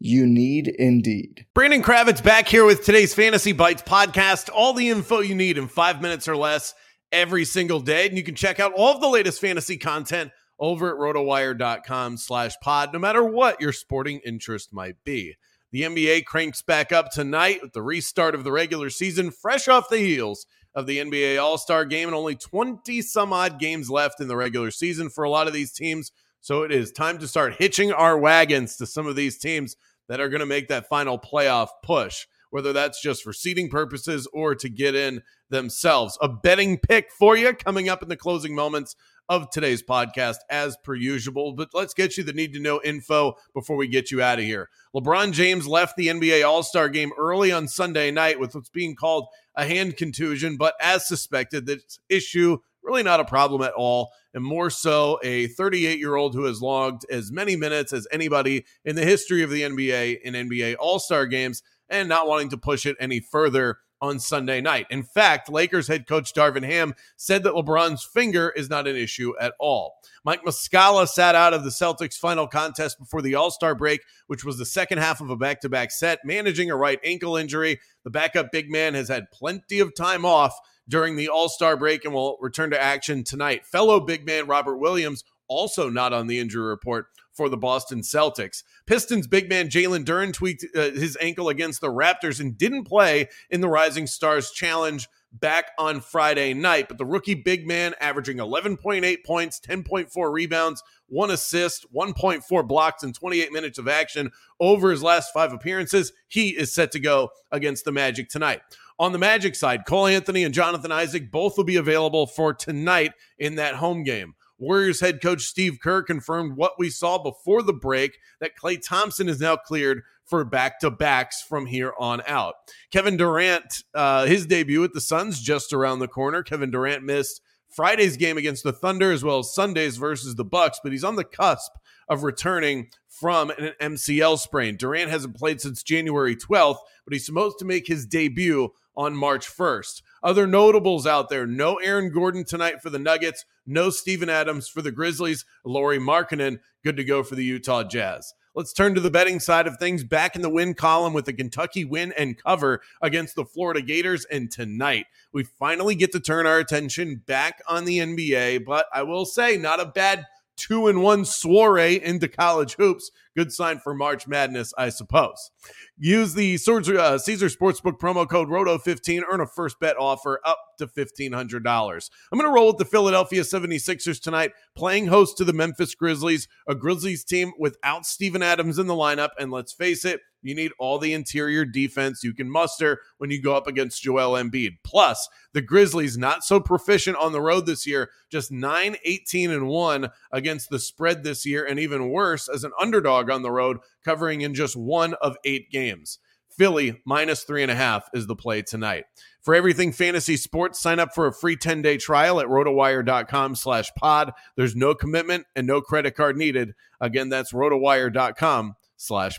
You need Indeed. Brandon Kravitz back here with today's Fantasy Bites podcast. All the info you need in five minutes or less every single day. And you can check out all of the latest fantasy content over at rotowire.com slash pod, no matter what your sporting interest might be. The NBA cranks back up tonight with the restart of the regular season, fresh off the heels of the NBA All Star game, and only 20 some odd games left in the regular season for a lot of these teams. So it is time to start hitching our wagons to some of these teams that are going to make that final playoff push, whether that's just for seeding purposes or to get in themselves. A betting pick for you coming up in the closing moments of today's podcast, as per usual. But let's get you the need to know info before we get you out of here. LeBron James left the NBA All Star game early on Sunday night with what's being called a hand contusion, but as suspected, this issue really not a problem at all, and more so a 38 year old who has logged as many minutes as anybody in the history of the NBA in NBA All Star games and not wanting to push it any further on Sunday night. In fact, Lakers head coach Darvin Ham said that LeBron's finger is not an issue at all. Mike Muscala sat out of the Celtics' final contest before the All Star break, which was the second half of a back to back set, managing a right ankle injury. The backup big man has had plenty of time off during the All Star break and will return to action tonight. Fellow big man Robert Williams also not on the injury report for the Boston Celtics. Pistons big man Jalen Duren tweaked uh, his ankle against the Raptors and didn't play in the Rising Stars Challenge back on Friday night. But the rookie big man averaging 11.8 points, 10.4 rebounds, one assist, 1.4 blocks, and 28 minutes of action over his last five appearances. He is set to go against the Magic tonight. On the Magic side, Cole Anthony and Jonathan Isaac both will be available for tonight in that home game. Warriors head coach Steve Kerr confirmed what we saw before the break that Klay Thompson is now cleared for back to backs from here on out. Kevin Durant, uh, his debut at the Suns just around the corner. Kevin Durant missed Friday's game against the Thunder as well as Sunday's versus the Bucks, but he's on the cusp of returning from an MCL sprain. Durant hasn't played since January 12th, but he's supposed to make his debut on March 1st. Other notables out there no Aaron Gordon tonight for the Nuggets, no Steven Adams for the Grizzlies, Lauri Markkanen good to go for the Utah Jazz. Let's turn to the betting side of things. Back in the win column with the Kentucky win and cover against the Florida Gators. And tonight, we finally get to turn our attention back on the NBA. But I will say, not a bad two and one soiree into college hoops. Good sign for March Madness, I suppose. Use the uh, Caesar Sportsbook promo code ROTO15, earn a first bet offer up to $1,500. I'm going to roll with the Philadelphia 76ers tonight, playing host to the Memphis Grizzlies, a Grizzlies team without Steven Adams in the lineup. And let's face it, you need all the interior defense you can muster when you go up against Joel Embiid. Plus, the Grizzlies not so proficient on the road this year, just 9 18 and 1 against the spread this year and even worse as an underdog on the road covering in just one of 8 games. Philly minus three and a half is the play tonight. For everything fantasy sports, sign up for a free 10-day trial at rotowire.com slash pod. There's no commitment and no credit card needed. Again, that's rotowire.com slash.